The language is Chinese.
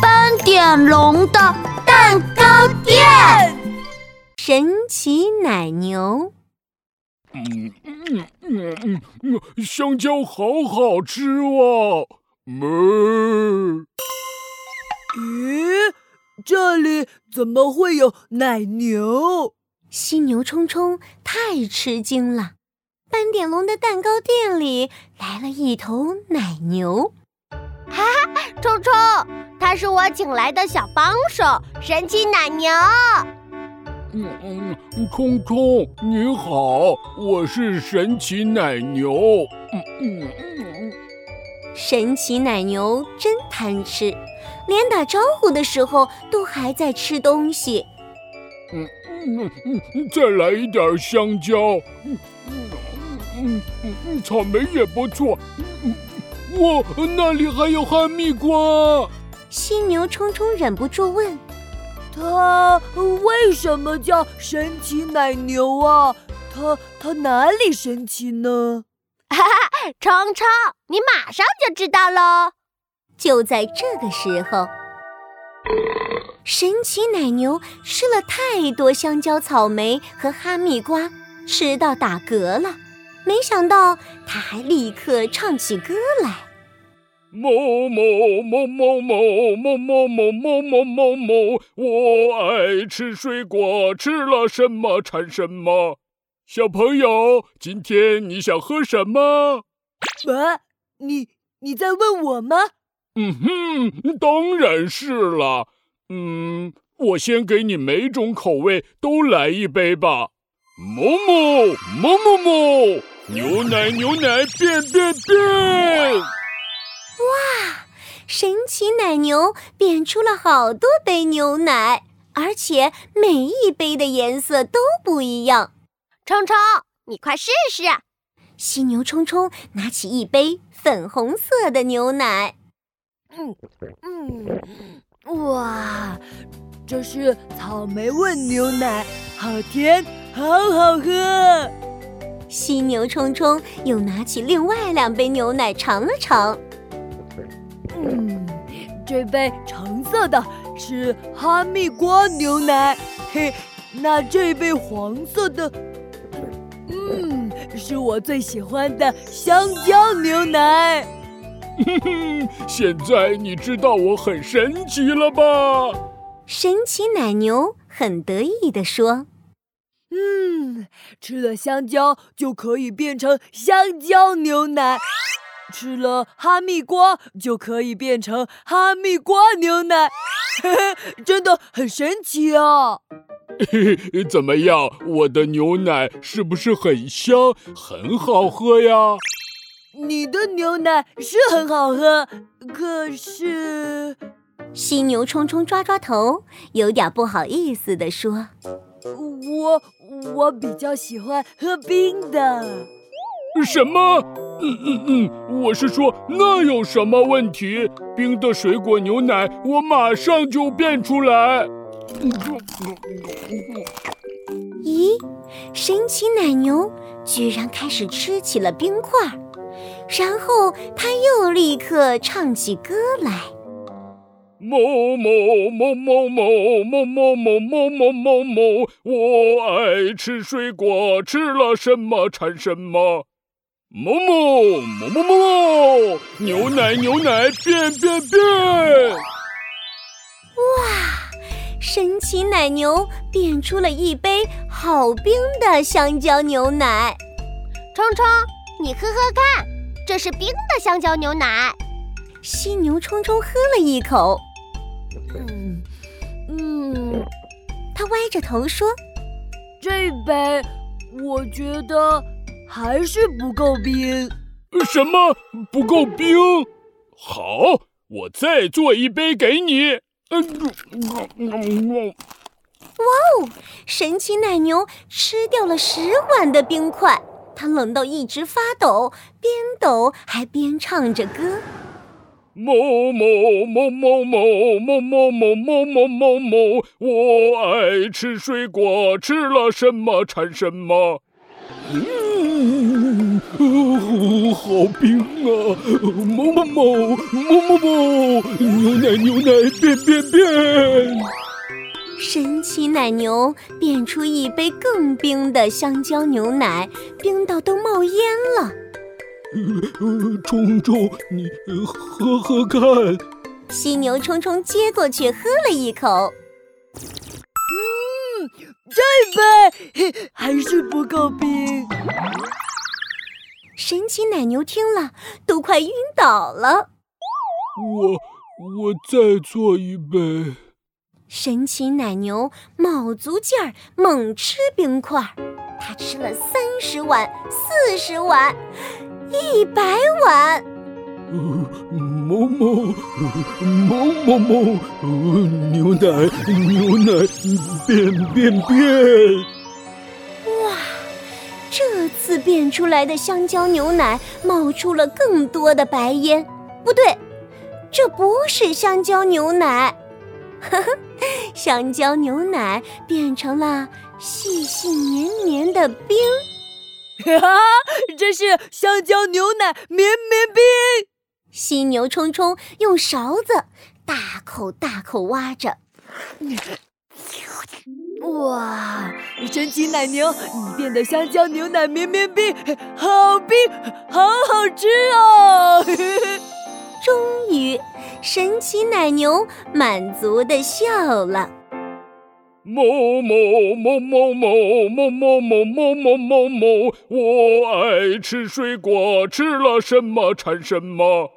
斑点龙的蛋糕店，神奇奶牛。嗯嗯嗯嗯嗯，香蕉好好吃哇！哞。咦，这里怎么会有奶牛？犀牛冲冲太吃惊了。斑点龙的蛋糕店里来了一头奶牛。哈哈，冲冲，他是我请来的小帮手，神奇奶牛。嗯嗯，空空你好，我是神奇奶牛。嗯嗯嗯，神奇奶牛真贪吃，连打招呼的时候都还在吃东西。嗯嗯嗯，再来一点香蕉。嗯嗯嗯嗯嗯，草莓也不错。嗯嗯，哇，那里还有哈密瓜。犀牛冲冲忍不住问。它为什么叫神奇奶牛啊？它它哪里神奇呢？哈哈，冲冲，你马上就知道喽！就在这个时候，神奇奶牛吃了太多香蕉、草莓和哈密瓜，吃到打嗝了。没想到，它还立刻唱起歌来。某某某某某某某某某某某某，我爱吃水果，吃了什么馋什么。小朋友，今天你想喝什么？啊，你你在问我吗？嗯哼，当然是了。嗯，我先给你每种口味都来一杯吧。某某某某某，牛奶牛奶变变变。哇！神奇奶牛变出了好多杯牛奶，而且每一杯的颜色都不一样。冲冲，你快试试！犀牛冲冲拿起一杯粉红色的牛奶。嗯嗯，哇，这是草莓味牛奶，好甜，好好喝。犀牛冲冲又拿起另外两杯牛奶尝了尝。嗯，这杯橙色的是哈密瓜牛奶，嘿，那这杯黄色的，嗯，是我最喜欢的香蕉牛奶。哼哼，现在你知道我很神奇了吧？神奇奶牛很得意地说：“嗯，吃了香蕉就可以变成香蕉牛奶。”吃了哈密瓜就可以变成哈密瓜牛奶，嘿嘿，真的很神奇啊！嘿嘿，怎么样，我的牛奶是不是很香，很好喝呀？你的牛奶是很好喝，可是……犀牛冲冲抓抓头，有点不好意思地说：“我我比较喜欢喝冰的。”什么？嗯嗯嗯，我是说，那有什么问题？冰的水果牛奶，我马上就变出来。咦，神奇奶牛居然开始吃起了冰块，然后它又立刻唱起歌来。某某某某某某某某某某某某，我爱吃水果，吃了什么馋什么。某某某某某某，牛奶牛奶变变变！哇，神奇奶牛变出了一杯好冰的香蕉牛奶。冲冲，你喝喝看，这是冰的香蕉牛奶。犀牛冲冲喝了一口，嗯嗯，他歪着头说：“这杯，我觉得。”还是不够冰？什么不够冰？好，我再做一杯给你。哇哦！神奇奶牛吃掉了十碗的冰块，它冷到一直发抖，边抖还边唱着歌。某某某某某某某某某某某某，我爱吃水果，吃了什么馋什么。嗯，哦，好冰啊！某某某某某某，牛奶牛奶变变变！神奇奶牛变出一杯更冰的香蕉牛奶，冰到都冒烟了。呃，冲冲，你喝喝看。犀牛冲冲接过去喝了一口，嗯，这杯 还是不够冰。神奇奶牛听了都快晕倒了。我我再做一杯。神奇奶牛卯足劲儿猛吃冰块，他吃了三十碗、四十碗、一百碗。某某某某某，牛奶牛奶变变变！变出来的香蕉牛奶冒出了更多的白烟。不对，这不是香蕉牛奶。呵呵，香蕉牛奶变成了细细绵绵的冰。哈哈，这是香蕉牛奶绵绵冰。犀牛冲冲用勺子大口大口挖着。哇，神奇奶牛，你变的香蕉牛奶绵绵冰，好冰，好好吃哦！终于。神奇奶牛满足的笑了。某某某某某某某某某某某某，我爱吃水果，吃了什么馋什么。